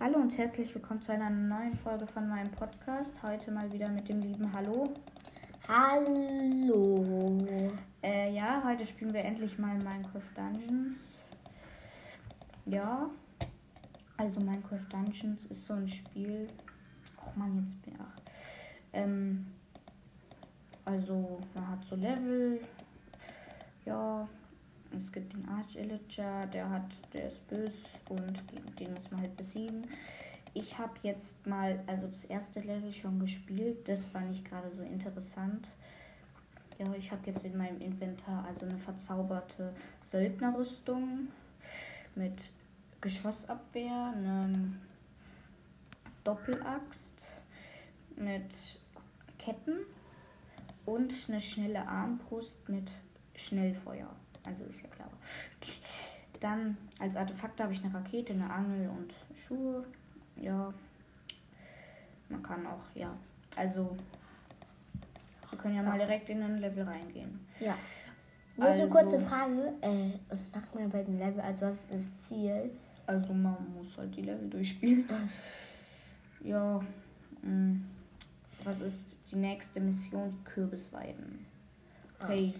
Hallo und herzlich willkommen zu einer neuen Folge von meinem Podcast. Heute mal wieder mit dem lieben Hallo. Hallo. Äh, ja, heute spielen wir endlich mal Minecraft Dungeons. Ja, also Minecraft Dungeons ist so ein Spiel. Och man, jetzt bin ich. Ach. Ähm, also man hat so Level. Ja, es gibt den Arch Illager, der hat, der ist böse und den muss man halt besiegen. Ich habe jetzt mal, also das erste Level schon gespielt. Das war nicht gerade so interessant. Ja, ich habe jetzt in meinem Inventar also eine verzauberte Söldnerrüstung mit Geschossabwehr, eine Doppelaxt mit Ketten und eine schnelle Armbrust mit Schnellfeuer. Also ist ja klar. Dann als Artefakte habe ich eine Rakete, eine Angel und Schuhe. Ja. Man kann auch, ja. Also, wir können ja mal direkt in ein Level reingehen. Ja. Nur so Also- kurze Frage. Äh, was macht man bei den Level? Also was ist das Ziel? Also, man muss halt die Level durchspielen. Ja. mh. Was ist die nächste Mission? Kürbisweiden. Okay.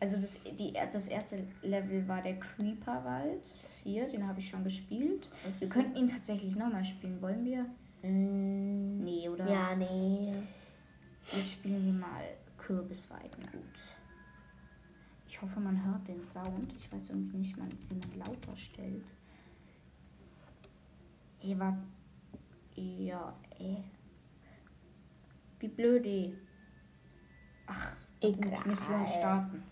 Also das, die, das erste Level war der Creeperwald. Hier, den habe ich schon gespielt. Wir könnten ihn tatsächlich nochmal spielen. Wollen wir? Mm, Nee, oder? ja, nee. Jetzt spielen wir mal Kürbisweiden gut. Ich hoffe, man hört den Sound. Ich weiß irgendwie nicht, man- wie man lauter stellt. Ey, war. Ja, ey. Wie blöd, ey. Ach, Egal. Mission starten.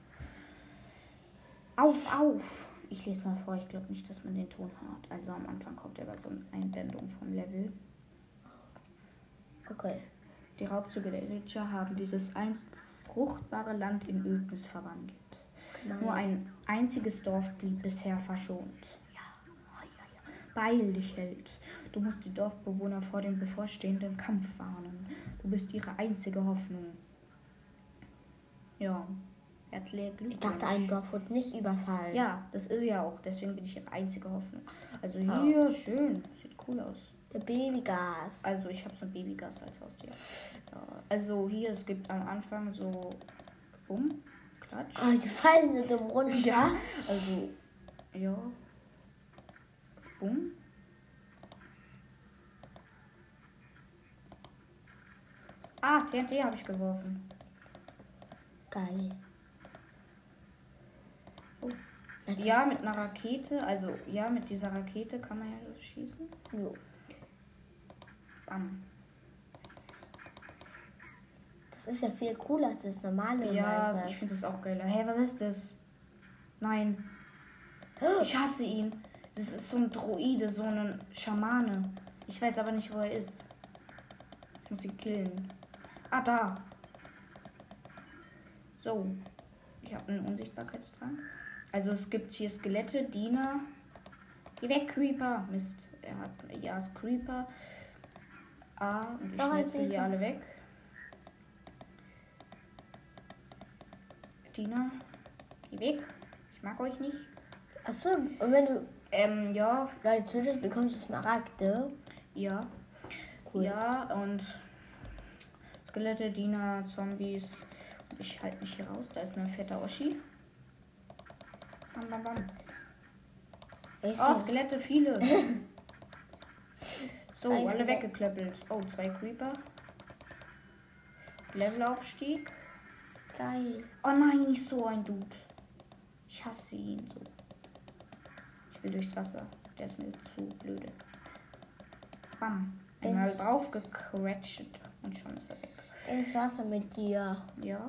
Auf, auf! Ich lese mal vor, ich glaube nicht, dass man den Ton hört. Also am Anfang kommt aber so eine Einblendung vom Level. Okay. Die Raubzüge der Illager haben dieses einst fruchtbare Land in Ödnis verwandelt. Genau. Nur ein einziges Dorf blieb bisher verschont. Ja, ja, ja. Beeil dich, Held. Du musst die Dorfbewohner vor dem bevorstehenden Kampf warnen. Du bist ihre einzige Hoffnung. Ja, herzlichen Glückwunsch. Ich dachte, ein Dorf wird nicht überfallen. Ja, das ist ja auch. Deswegen bin ich ihre einzige Hoffnung. Also hier, schön. Sieht cool aus. Der Babygas. Also ich habe so ein Babygas als Haustier. Also hier, es gibt am Anfang so Bumm, Klatsch. Oh, diese Fallen sind im runter. Ja, also ja. Bumm. Ah, TNT habe ich geworfen. Geil. Oh. Okay. Ja, mit einer Rakete. Also ja, mit dieser Rakete kann man ja so schießen. Jo. Bam. Das ist ja viel cooler als das normale Ja, also ich finde das auch geiler. Hey, was ist das? Nein. Ich hasse ihn. Das ist so ein Droide, so ein Schamane. Ich weiß aber nicht, wo er ist. Ich muss ihn killen. Ah, da. So. Ich habe einen Unsichtbarkeitstrank. Also es gibt hier Skelette, Diener. Geh weg, Creeper. Mist. Er hat. Ja, ist Creeper. Ah, und ich Noch ein schnitzel hier alle weg. Diener. Geh weg. Ich mag euch nicht. Achso, und wenn du Ähm, ja, Leute tötest, bekommst du Smaragde. ja. Cool. Ja, und Skelette, Diener, Zombies. Ich halte mich hier raus. Da ist eine fette Oschi. Bam, bam, bam. Ist Oh, Skelette, viele. So, Drei alle weggeklöppelt. Oh, zwei Creeper. Levelaufstieg. Geil. Oh nein, nicht so ein Dude. Ich hasse ihn so. Ich will durchs Wasser. Der ist mir zu blöde. Bam. Einmal Ins- drauf gecratcht und schon ist er weg. Ins Wasser mit dir. Ja.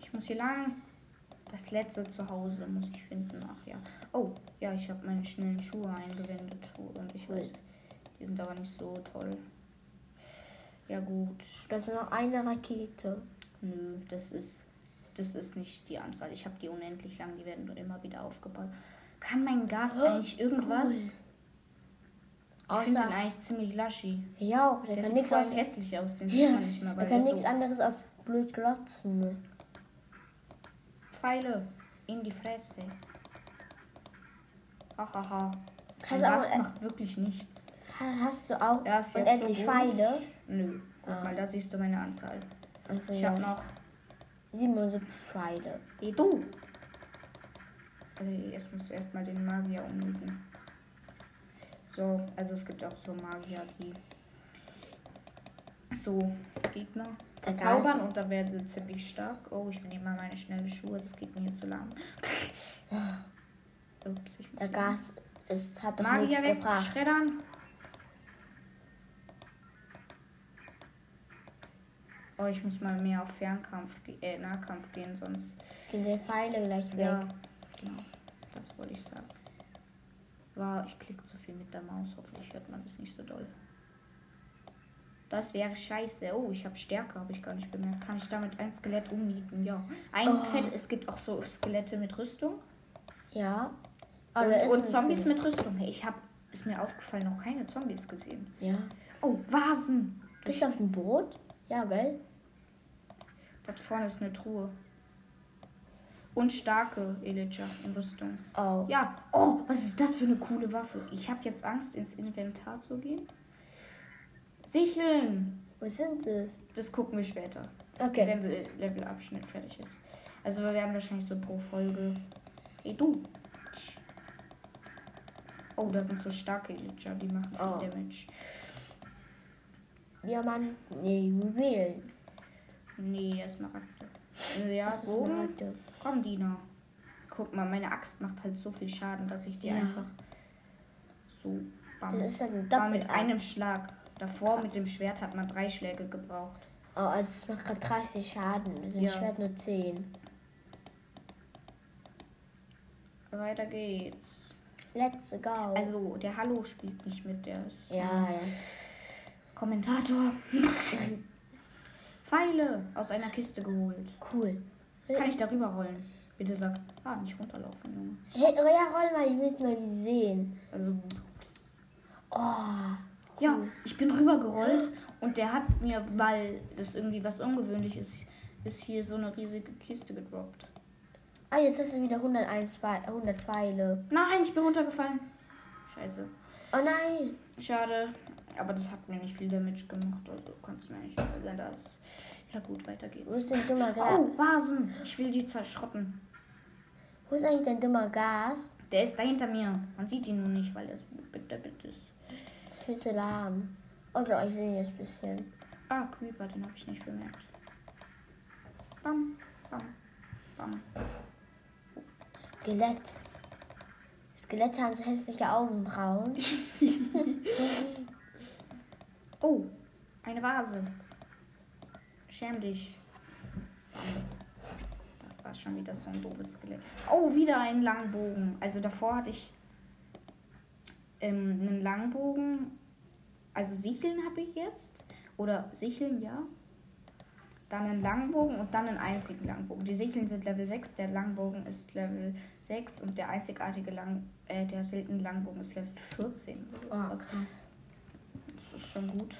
Ich muss hier lang. Das letzte Zuhause muss ich finden. Ach ja. Oh, ja, ich habe meine schnellen Schuhe eingewendet. Und ich weiß, die sind aber nicht so toll. Ja gut. Das ist noch eine Rakete. Nö, das ist das ist nicht die Anzahl. Ich habe die unendlich lang, die werden nur immer wieder aufgebaut. Kann mein Gast Oh, eigentlich irgendwas? cool. Ich finde ihn eigentlich ziemlich laschi. Ja, auch. Der, Der kann sieht nichts aus. hässlich aus, den sieht Ja, man nicht mehr, der kann nichts so anderes als blöd glotzen. Pfeile in die Fresse. Hahaha. Und du das macht wirklich nichts. ha- hast du auch Ja, unendlich so. Pfeile? Nö. Guck Ah. mal, da siehst du meine Anzahl. Also Ich ja, habe noch. 77 Pfeile. Hey, du! Also, jetzt musst du erstmal den Magier umlegen. So, also es gibt auch so Magier, die so Gegner zaubern und dann werden sie ziemlich stark. Oh, ich nehme mal meine schnelle Schuhe, das geht mir hier zu lang. Ups, ich muss Der Gas ist, hat doch Magier weg, gebracht. schreddern. Oh, ich muss mal mehr auf Fernkampf, äh, Nahkampf gehen, sonst. Gehen die Pfeile gleich weg. Ja, genau. Das wollte ich sagen. Wow, ich klicke zu viel mit der Maus. Hoffentlich hört man das nicht so doll. Das wäre scheiße. Oh, ich habe Stärke, habe ich gar nicht bemerkt. Kann ich damit ein Skelett umnieten? Ja. Ein Oh. Fett, es gibt auch so Skelette mit Rüstung. Ja. Und, ist und ein Zombies Skelett. mit Rüstung. Hey, ich habe, ist mir aufgefallen, noch keine Zombies gesehen. Ja. Oh, Vasen. Bist du auf dem Boot? Ja, gell? Da vorne ist eine Truhe. Und starke Elijah in Rüstung. Oh. Ja. Oh, was ist das für eine coole Waffe? Ich habe jetzt Angst, ins Inventar zu gehen. Sicheln. Was sind es? Das gucken wir später. Okay. Wenn der Levelabschnitt fertig ist. Also wir werden wahrscheinlich so pro Folge. Hey du. Oh, da sind so starke Elijah, die machen viel Oh. Damage. Diamant. Nee, Juwelen. Nee, Smaragde. Ja, Das ist Bogen. Smaragde. Komm, Dina. Guck mal, meine Axt macht halt so viel Schaden, dass ich die Ja. einfach so bam, Das ist ein war mit einem Schlag. Davor mit dem Schwert hat man drei Schläge gebraucht. Oh, also es macht gerade 30 Schaden. Mit dem Ja. Schwert nur 10. Weiter geht's. Let's go. Also, der Hallo spielt nicht mit, der ist ja, ja. Kommentator. Pfeile aus einer Kiste geholt. Cool. Kann ich darüber rollen? Bitte sag, ah, nicht runterlaufen, Junge. Hey, ja, roll mal, ich will es mal sehen. Also, Oh. Ja, ich bin rübergerollt und der hat mir, weil das irgendwie was ungewöhnlich ist, ist hier so eine riesige Kiste gedroppt. Ah, jetzt hast du wieder 101, Pfeil- 100 Pfeile. Nein, ich bin runtergefallen. Scheiße. Oh nein. Schade. Aber das hat mir nicht viel Damage gemacht. Also kannst du mir nicht sagen, das. Ja gut, weiter Wo geht's. ist dein dummer Gas? Oh, Vasen. Ich will die zerschrotten. Wo ist eigentlich dein dummer Gas? Der ist da hinter mir. Man sieht ihn nur nicht, weil er so bitte, bitte ist. Zu lahm. Oder ich sehe jetzt ein bisschen. Ah, Creeper, den habe ich nicht bemerkt. Bam, bam, bam. Skelett. Skelette haben so hässliche Augenbrauen. Oh, eine Vase. Schäm dich. Das war schon wieder so ein doofes Skelett. Oh, wieder ein Langbogen. Also davor hatte ich ähm, einen Langbogen. Also Sicheln habe ich jetzt. Oder Sicheln, ja. Dann einen Langbogen und dann einen einzigen Langbogen. Die Sicheln sind Level 6, der Langbogen ist Level 6 und der einzigartige Lang, äh, der seltene Langbogen ist Level 14. Oder Oh, sowas. krass. Das ist schon gut.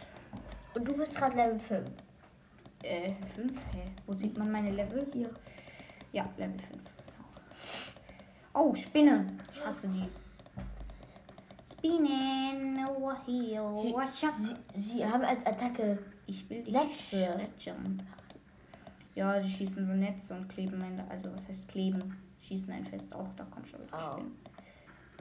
Und du bist gerade Level 5. Äh, 5? Hä? Wo sieht man meine Level? Hier. Ja, Level 5. Oh, Spinne. Ich hasse die. Spinnen over here. Watch out. Sie, sie haben als Attacke. Ich will dich Netze. schreddern. Ja, die schießen so Netze und kleben ein, also was heißt kleben? Schießen ein Fest auch, da kommt schon wieder Oh.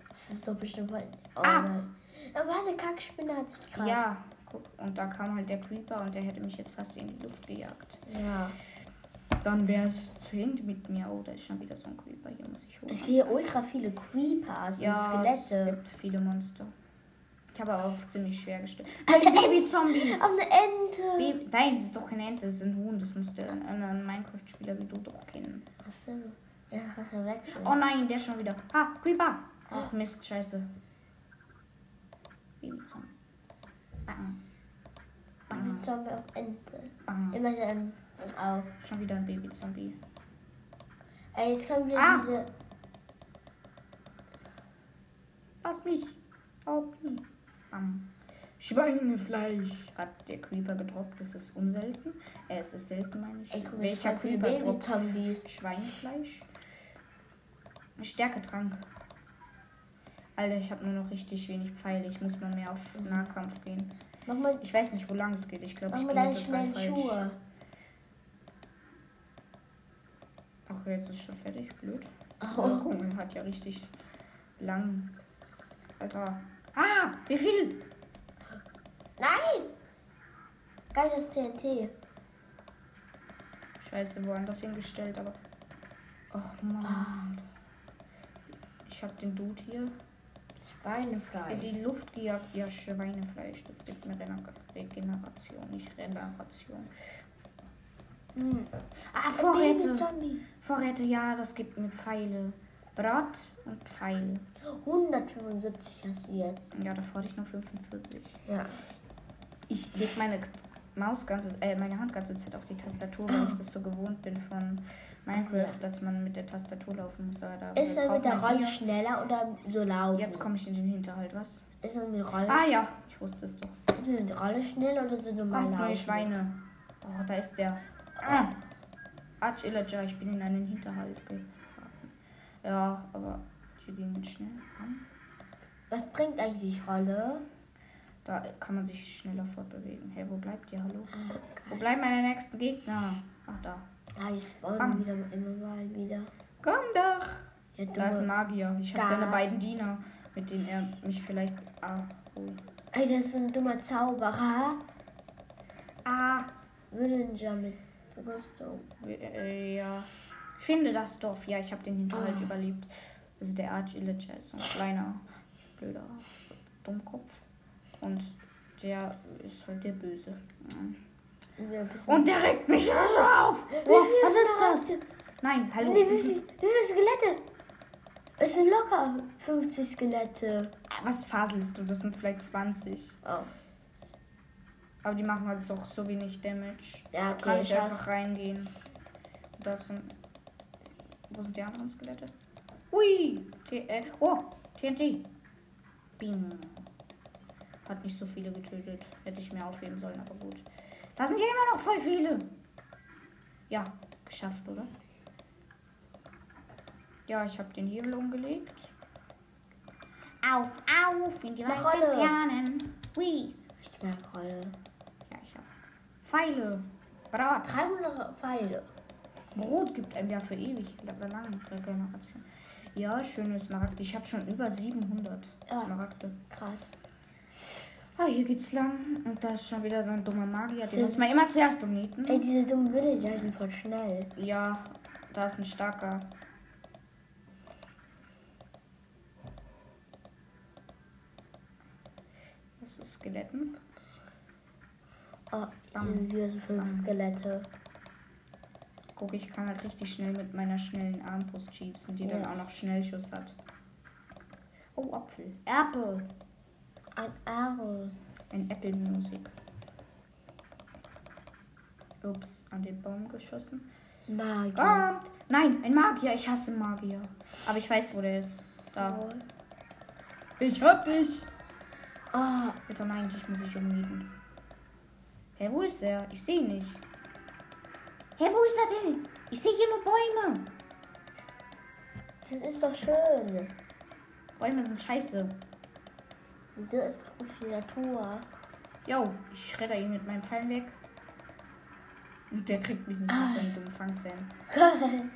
Das ist doch bestimmt voll. Oh, Ah. nein. Aber warte, Kackspinne hat sich gerade. Ja, guck, und da kam halt der Creeper und der hätte mich jetzt fast in die Luft gejagt. Ja. Dann wäre es zu hinten mit mir. Oh, da ist schon wieder so ein Creeper. Hier muss ich hoch. Es gibt hier ultra viele Creepers Ja, und es Skelette. gibt viele Monster. Ich habe aber auch ziemlich schwer gestellt. Alter, Baby-Zombies! Auf eine Ente. Baby Nein, das ist doch keine Ente, das ist ein Huhn. Das muss der ein ein Minecraft-Spieler wie du doch kennen. Achso. Ja, kannst du wechseln. Oh nein, der schon wieder. Ah, Creeper! Ach Mist, scheiße. Baby-Zombie. Bang. Bang. Mit Zombie auf Ente. Bang. Immer ähm, auf. Schon wieder ein Baby-Zombie. Ey, jetzt kommen wir Ah. diese. Lass mich. Auf mich. Bam. Schweinefleisch. Hat der Creeper gedroppt, das ist unselten. Äh, es ist selten, meine ich. Ey, guck mal, Welcher Creeper droppt Baby-Zombies. Schweinefleisch? Stärketrank. Alter, ich habe nur noch richtig wenig Pfeile. Ich muss mal mehr auf Nahkampf gehen. Mach mal, Ich weiß nicht, wo lang es geht. Ich glaube, ich mal bin deine total schnellen falsch. Schuhe. Ach, jetzt ist schon fertig. Blöd. Oh. Oh, guck mal, hat ja richtig lang. Alter. Ah, wie viel? Nein! Geiles TNT. Scheiße, woanders hingestellt, aber. Ach Mann. Ich hab den Dude hier in Schweinefleisch. die Luft gejagt. Ja, Schweinefleisch. Das gibt mir Regeneration, nicht Regeneration. Hm. Ah, Vorräte. Vorräte, ja, das gibt mir Pfeile. Brat und Pfeile. 175 hast du jetzt. Ja, davor hatte ich nur 45. Ja. Ich leg meine Maus ganze, äh, meine Hand ganze Zeit auf die Tastatur, weil ich das so gewohnt bin von Minecraft, Ach so. dass man mit der Tastatur laufen muss. Aber da Ist man mit der Rolle hier- schneller oder so laufen? Jetzt komme ich in den Hinterhalt, was? Ist man mit Rolle Ah ja, ich wusste es doch. Ist man mit Rolle schnell oder so normal Kommt, neue? Schweine. Oh, da ist der. Ah. Arch Illager, ich bin in einen Hinterhalt geraten. Ja, aber ging es schnell. an. Was bringt eigentlich Rolle? Da kann man sich schneller fortbewegen. Hey, wo bleibt ihr? Hallo? Wo bleiben meine nächsten Gegner? Ach, da. Ah, ich spawn wieder immer mal wieder. Komm doch! Ja, Da ist ein. Magier. Ich habe seine beiden Diener, mit denen er mich vielleicht. Ah, oh. Ey, das ist ein dummer Zauberer. ah Villager mit Rüstung. äh, ja. Ich finde das Dorf. Ja, ich habe den Hinterhalt Ah. überlebt. Also der Arch Illager ist so ein kleiner, blöder Dummkopf. Und der ist halt der Böse. Und der regt mich immer so auf. Oh, was ist das? Nein, hallo. Wie, das wie, wie viele Skelette? Es sind locker 50 Skelette. Was faselst du? Das sind vielleicht 20. Oh. Aber die machen halt auch so wenig Damage. Ja, Kann okay, ich ich einfach reingehen. Das sind. Wo sind die anderen Skelette? Ui! T äh, oh! TNT! Bing! Hat nicht so viele getötet. Hätte ich mir aufheben sollen, aber gut. Da sind ja immer noch voll viele. Ja, geschafft, oder? Ja, ich habe den Hebel umgelegt. Auf, auf, in die Rolle. Ui! Ich mag Rolle. Ich habe Pfeile. Brat. 300 Pfeile. Brot gibt einem ja für ewig oder lange Regeneration. Ja, schöne Smaragde. Ich habe schon über 700 Ja. Smaragde. Krass. Ah, hier geht's lang. Und da ist schon wieder so ein dummer Magier. Den muss man immer zuerst umnieten. Ey, diese dummen Villager sind voll schnell. Ja, da ist ein starker. Das ist Skeletten. Oh, hier Bam. sind wieder so fünf Bam. Skelette. Guck, ich kann halt richtig schnell mit meiner schnellen Armbrust schießen, die dann Ja. auch noch Schnellschuss hat. Oh, Apfel. Apple. Ein Arrow. Ein Apple Music. Ups, an den Baum geschossen. Magie. Kommt! Nein, ein Magier. Ich hasse Magier. Aber ich weiß, wo der ist. Da. Oh. Ich hab dich! Oh, Bitte meint, ich muss dich umnieten. Hä, wo ist er? Ich sehe ihn nicht. Hä, wo ist er denn? Ich sehe hier nur Bäume. das ist doch schön. Bäume sind scheiße. Das ist doch gut für die Natur. Jo, ich schredder ihn mit meinem Pfeil weg. Und der kriegt mich nicht Ah. mit seinen dummen Fangzähnen.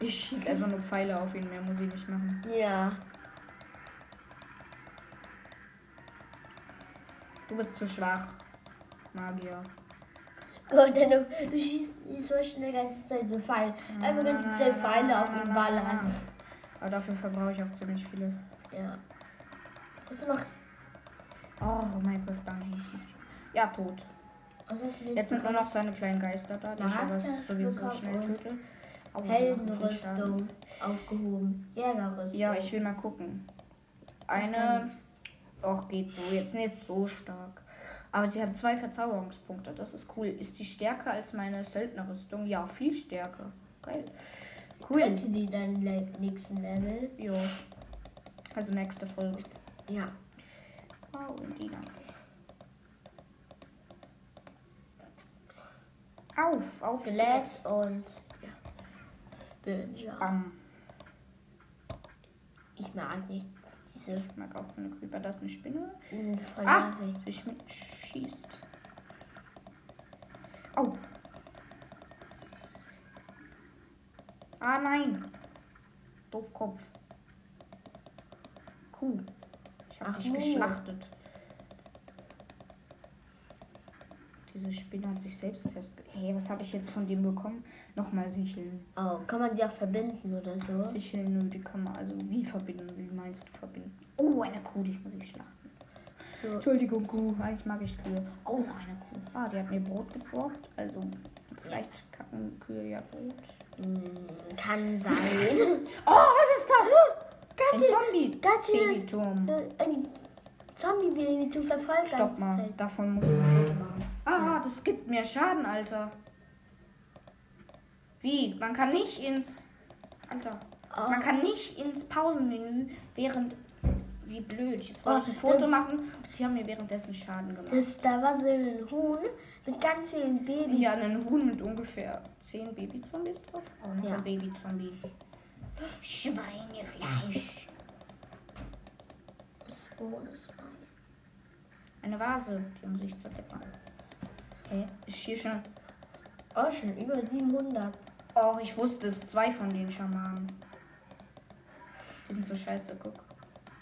Ich schieße einfach nur Pfeile auf ihn, mehr muss ich nicht machen. ja. Du bist zu schwach. Magier. Gott, denn du, du schießt so schnell die ganze Zeit so Pfeile. Einfach die ganze Zeit Pfeile auf den Ball an. Aber dafür verbrauche ich auch ziemlich viele. Ja. Jetzt noch. Oh, Minecraft Dungeons. macht schon- Ja, tot. Was Jetzt sind nur noch seine kleinen Geister da, die ich aber sowieso schnell töte. Schaden. Heldenrüstung aufgehoben. Jägerrüstung. Ja, ich will mal gucken. Eine. Och, geht so. Jetzt nicht so stark. Aber sie hat zwei Verzauberungspunkte. Das ist cool. Ist die stärker als meine Söldnerrüstung? Ja, viel stärker. Geil. Cool. Könnte die dann nächsten Level? Jo. Also nächste Folge. Ja. Wow, und die dann. Auf, auf. Skelett und. Ja. Villager. Bam. Ich mag nicht Diese. Ich mag auch keine Creeper. Das ist eine Spinne. Sind voll Ah, nervig. Schießt. Au. Ah, nein. Doofkopf. Kuh. Ich habe dich geschlachtet. Diese Spinne hat sich selbst fest. Hey, was habe ich jetzt von dem bekommen? Nochmal Sicheln. Oh, kann man die auch verbinden oder so? Sicheln, nö, die kann man also wie verbinden? Wie meinst du verbinden? Oh, eine Kuh, die muss ich schlachten. So. Entschuldigung, Kuh. Eigentlich mag ich Kühe. Oh, noch eine Kuh. Ah, die hat mir Brot gedroppt. Also, vielleicht kacken Kühe ja Brot. Mm, Kann sein. Oh, was ist das? Ein. Babyturm. Äh, Ein Zombie-Baby, du verfolgst Stopp ganze mal. Zeit. Davon muss ich ein Foto machen. Ah, das gibt mir Schaden, Alter. Wie? Man kann nicht ins. Alter. Oh. Man kann nicht ins Pausenmenü während. Wie blöd. Jetzt wollte Oh, ich ein Foto machen und die haben mir währenddessen Schaden gemacht. Das, da war so ein Huhn mit ganz vielen Babys. Ja, ein Huhn mit ungefähr 10 Babyzombies drauf. Oh, Ja. ein Babyzombie. Schweinefleisch. Das ist mein. Eine Vase, die muss ich zerdeppern. Hä? Ist hier schon. Oh, schon über 700. Oh, ich wusste es. Zwei von den Schamanen. Die sind so scheiße, guck.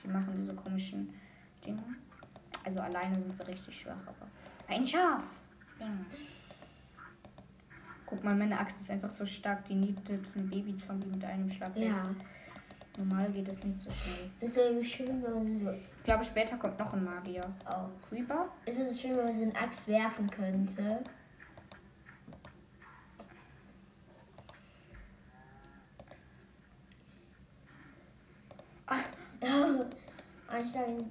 Die machen diese komischen Dinge. Also alleine sind sie richtig schwach, aber. Ein Schaf! Ja. Guck mal, meine Axt ist einfach so stark, die nietet ein Babyzombie mit einem Schlag. Ja. Normal geht es nicht so schnell. Ist ja irgendwie schön, wenn man so. Ich glaube, später kommt noch ein Magier. Oh. Creeper? Ist es schön, wenn man so eine Axt werfen könnte? Den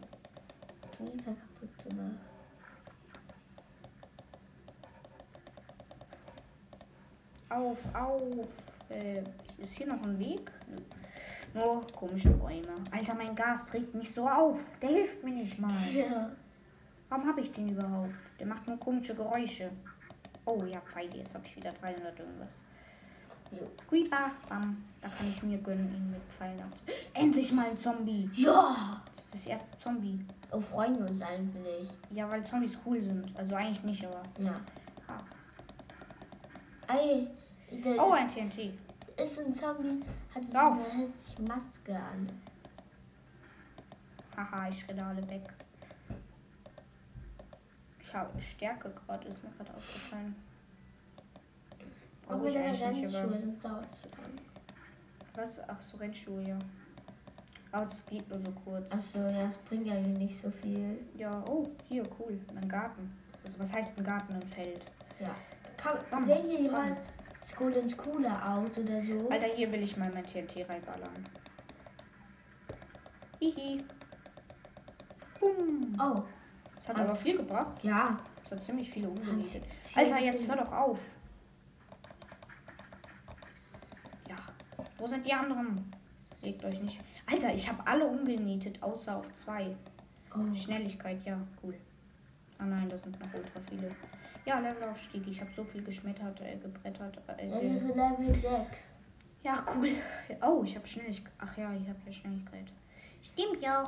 Creeper kaputt gemacht. Auf, auf. Äh, ist hier noch ein Weg? Nö. Nur komische Bäume. Alter, mein Gas trägt mich so auf. Der hilft mir nicht mal. Ja. Warum habe ich den überhaupt? Der macht nur komische Geräusche. Oh ja, Pfeile. Jetzt habe ich wieder 300 irgendwas. Jo. Creeper. Bam. Da kann ich mir gönnen, ihn mit Pfeilen. Endlich mal ein Zombie. Ja! Das ist das erste Zombie. Oh, freuen wir uns eigentlich. Ja, weil Zombies cool sind. Also eigentlich nicht, aber. Ja. Ah. Ey, Oh, ein TNT. ist ein Zombie, hat so Lauf. eine hässliche Maske an. Haha, ich renne alle weg. Ich habe Stärke gerade, ist mir gerade aufgefallen. Brauche ich eigentlich nicht, aber. Was? Ach so, Rennschuhe, ja. Aber es geht nur so kurz. Achso, ja, es bringt ja nicht so viel. Ja, oh, hier, cool. Ein Garten. Also, was heißt ein Garten? Ein Feld. Ja. Kann, Bam, sehen hier bam. mal Scolems cooler aus oder so? Alter, hier will ich mal mein TNT reinballern. Hihi. Bumm. Oh, Das hat aber viel gebracht. ja. Das hat ziemlich viele umgenietet. Alter, jetzt hör doch auf. Ja. Wo sind die anderen? Regt euch nicht. Alter, ich habe alle umgenietet, außer auf zwei. Oh. Schnelligkeit, ja, cool. Ah nein, das sind noch ultra viele. Ja, Levelaufstieg. Ich habe so viel geschmettert, äh, gebrettert. Äh, äh, ist es Level 6. ja, cool. Oh, ich habe Schnelligkeit. Ach ja, ich habe ja Schnelligkeit. Stimmt ja.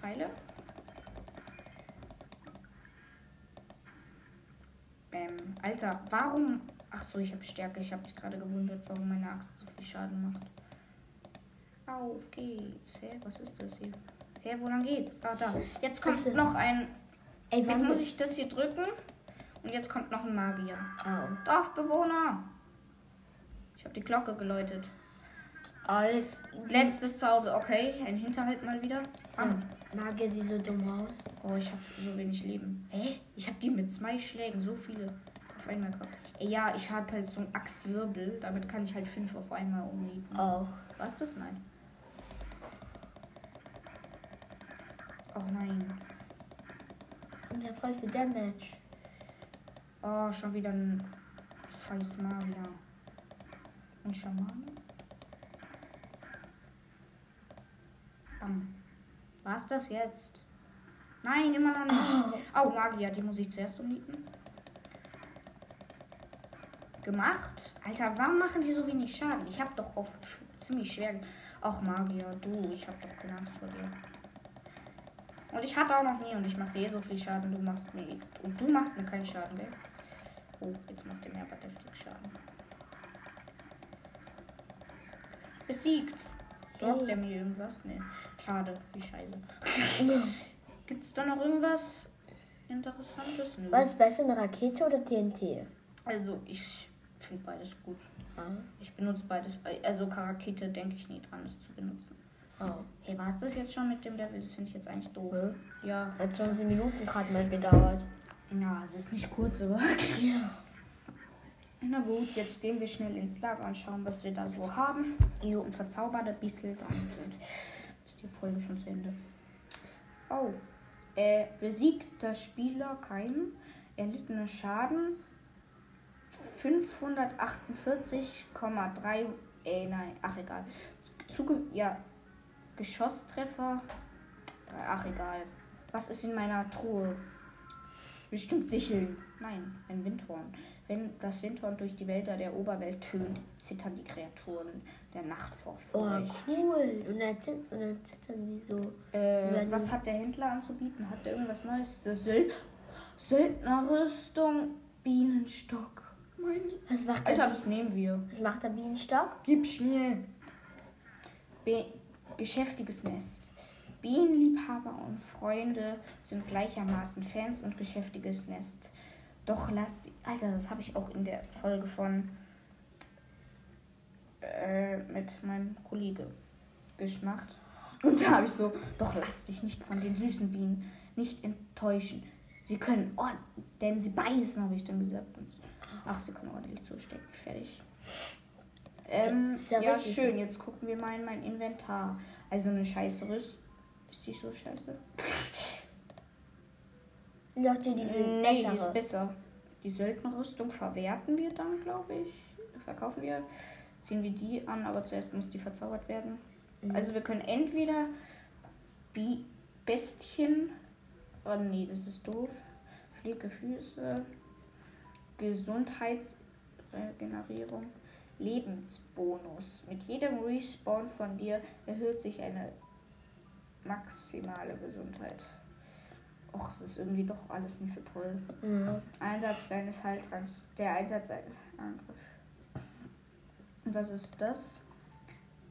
Pfeile. Bäm. Alter, warum. Ach so, ich habe Stärke. Ich habe mich gerade gewundert, warum meine Axt so viel Schaden macht. Auf geht's. Hä, was ist das hier? Hä, wo lang geht's? Ah, da. Jetzt kommt Achso. noch ein. Ey, Jetzt muss ich das hier drücken. Und jetzt kommt noch ein Magier. Oh. Dorfbewohner. Ich habe die Glocke geläutet. All. Letztes Zuhause, okay. Ein Hinterhalt mal wieder. So, mag er sie so dumm aus? Oh, ich habe so wenig Leben. Hä? Ich habe die mit zwei Schlägen, so viele auf einmal. Ey, ja, ich habe halt so einen Axtwirbel. Damit kann ich halt fünf auf einmal umnieten. Oh. Was das? Nein. Oh nein. Und er voll viel Damage. Oh, schon wieder ein scheiß Magier. Und Schamane? Bam. Was das jetzt? Nein, immer noch nicht. Oh, Magier, die muss ich zuerst umnieten. Gemacht. Alter, warum machen die so wenig Schaden? Ich hab doch auf ziemlich schwer. Auch Magier, du, ich hab doch keine Angst vor dir. Und ich hatte auch noch nie und ich mache dir so viel Schaden, du machst mir. Und du machst mir keinen Schaden, gell? Oh, jetzt macht er mir aber deftig Schaden. Besiegt. Droppt Ey. er mir irgendwas? Nee. Schade, wie scheiße. Gibt's da noch irgendwas Interessantes? Nö. Was ist besser, eine Rakete oder TNT? Also, ich finde beides gut. Ich benutze beides. Also, Karakete denke ich nie dran, es zu benutzen. Oh. Hey, war es das jetzt schon mit dem Level? Das finde ich jetzt eigentlich doof. Hä? Ja. Hat 20 Minuten gerade mal gedauert. Ja, also ist nicht kurz, aber. Ja. Na gut, jetzt gehen wir schnell ins Lager und schauen, was wir da so haben. Jo, und ein bisschen, dann sind, ist die Folge schon zu Ende. Oh, äh, besiegt der Spieler keinen erlittene Schaden 548,3, äh, nein, ach egal. Zuge ja, Geschosstreffer, ach egal. Was ist in meiner Truhe? Bestimmt Sicheln. Nein, ein Windhorn. Wenn das Windhorn durch die Wälder der Oberwelt tönt, zittern die Kreaturen der Nacht vor Oh, Furcht. cool. Und dann, zit und dann zittern die so. Äh, was hat der Händler anzubieten? Hat er irgendwas Neues? Das Söld Söldnerrüstung, Bienenstock. Mein Was macht Alter, der, das nehmen wir. was macht der Bienenstock? Gib schnell. Be geschäftiges Nest. Bienenliebhaber und Freunde sind gleichermaßen Fans und geschäftiges Nest. Doch lasst. Alter, das habe ich auch in der Folge von. Äh, mit meinem Kollege gemacht. Und da habe ich so. Doch lass dich nicht von den süßen Bienen nicht enttäuschen. Sie können ord denn sie beißen, habe ich dann gesagt. Und, ach, sie können ordentlich zustecken. Fertig. Ähm, ja ja, schön. Jetzt gucken wir mal in mein Inventar. Also eine scheiße Rüst. Ist die so scheiße? Doch die, diese nee, die ist besser. Die Söldnerrüstung verwerten wir dann, glaube ich. Verkaufen wir. Ziehen wir die an, aber zuerst muss die verzaubert werden. Mhm. Also wir können entweder Bi Bestien. Oh nee, das ist doof. Flinke Füße. Gesundheitsregenerierung. Lebensbonus. Mit jedem Respawn von dir erhöht sich eine maximale Gesundheit. Och, es ist irgendwie doch alles nicht so toll. Ja. Einsatz deines Heiltranks. Der Einsatz eines Angriff. Und was ist das?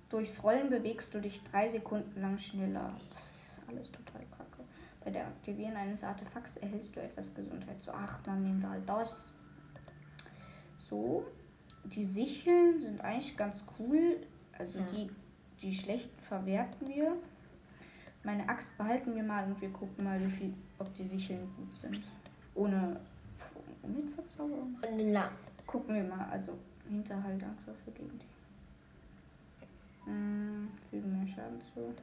Durchs Rollen bewegst du dich drei Sekunden lang schneller. Das ist alles total kacke. Bei der Aktivieren eines Artefakts erhältst du etwas Gesundheit. So, ach, dann nehmen wir halt das. So. Die Sicheln sind eigentlich ganz cool. Also Ja. die, die schlechten verwerten wir. Meine Axt behalten wir mal und wir gucken mal, wie viel, ob die Sicheln gut sind. Ohne mit Verzauberung. Und den Lang. Gucken wir mal, also Hinterhaltangriffe gegen die. Hm, fügen mehr Schaden zu.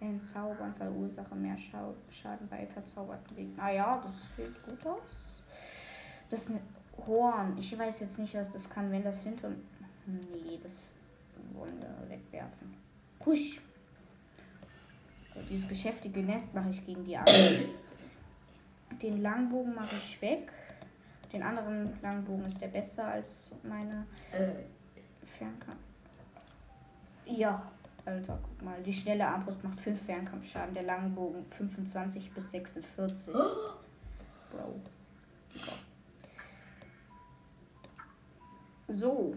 Entzaubern verursache mehr Schaden bei verzauberten Gegnern. Ah ja, das sieht gut aus. Das ist ein Horn. Ich weiß jetzt nicht, was das kann, wenn das hinter. Nee, das wollen wir wegwerfen. Kusch. Dieses geschäftige Nest mache ich gegen die anderen. Den Langbogen mache ich weg. Den anderen Langbogen ist der besser als meine Äh, Fernkampf. Ja, Alter, guck mal. Die schnelle Armbrust macht 5 Fernkampfschaden, der Langbogen 25 bis 46. Bro. So.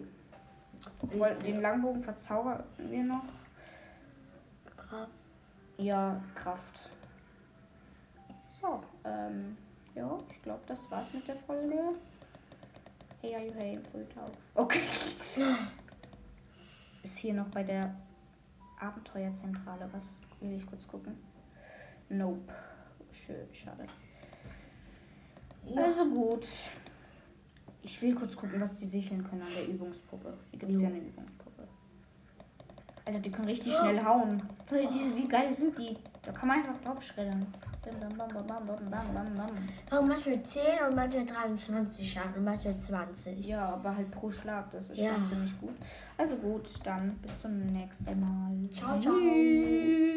Den Langbogen verzaubern wir noch. Kraft. Ja, Kraft. So, ähm, ja, ich glaube, das war's mit der Folge. Hey, are you hey, full tau. Okay. Ist hier noch bei der Abenteuerzentrale was? Will ich kurz gucken? Nope. Schön, schade. Also gut. Ich will kurz gucken, was die sicheln können an der Übungspuppe. Hier gibt es ja eine Übungspuppe. Alter, die können richtig schnell hauen. Weil diese, wie geil sind die? Da kann man einfach draufschreddern. Bam, bam, bam, bam, bam, bam, bam, bam. Warum manchmal 10 und manchmal 23 Schaden und manchmal 20? Ja, aber halt pro Schlag, das ist Ja. schon ziemlich gut. Also gut, dann bis zum nächsten Mal. Ciao, ciao. Tschüss.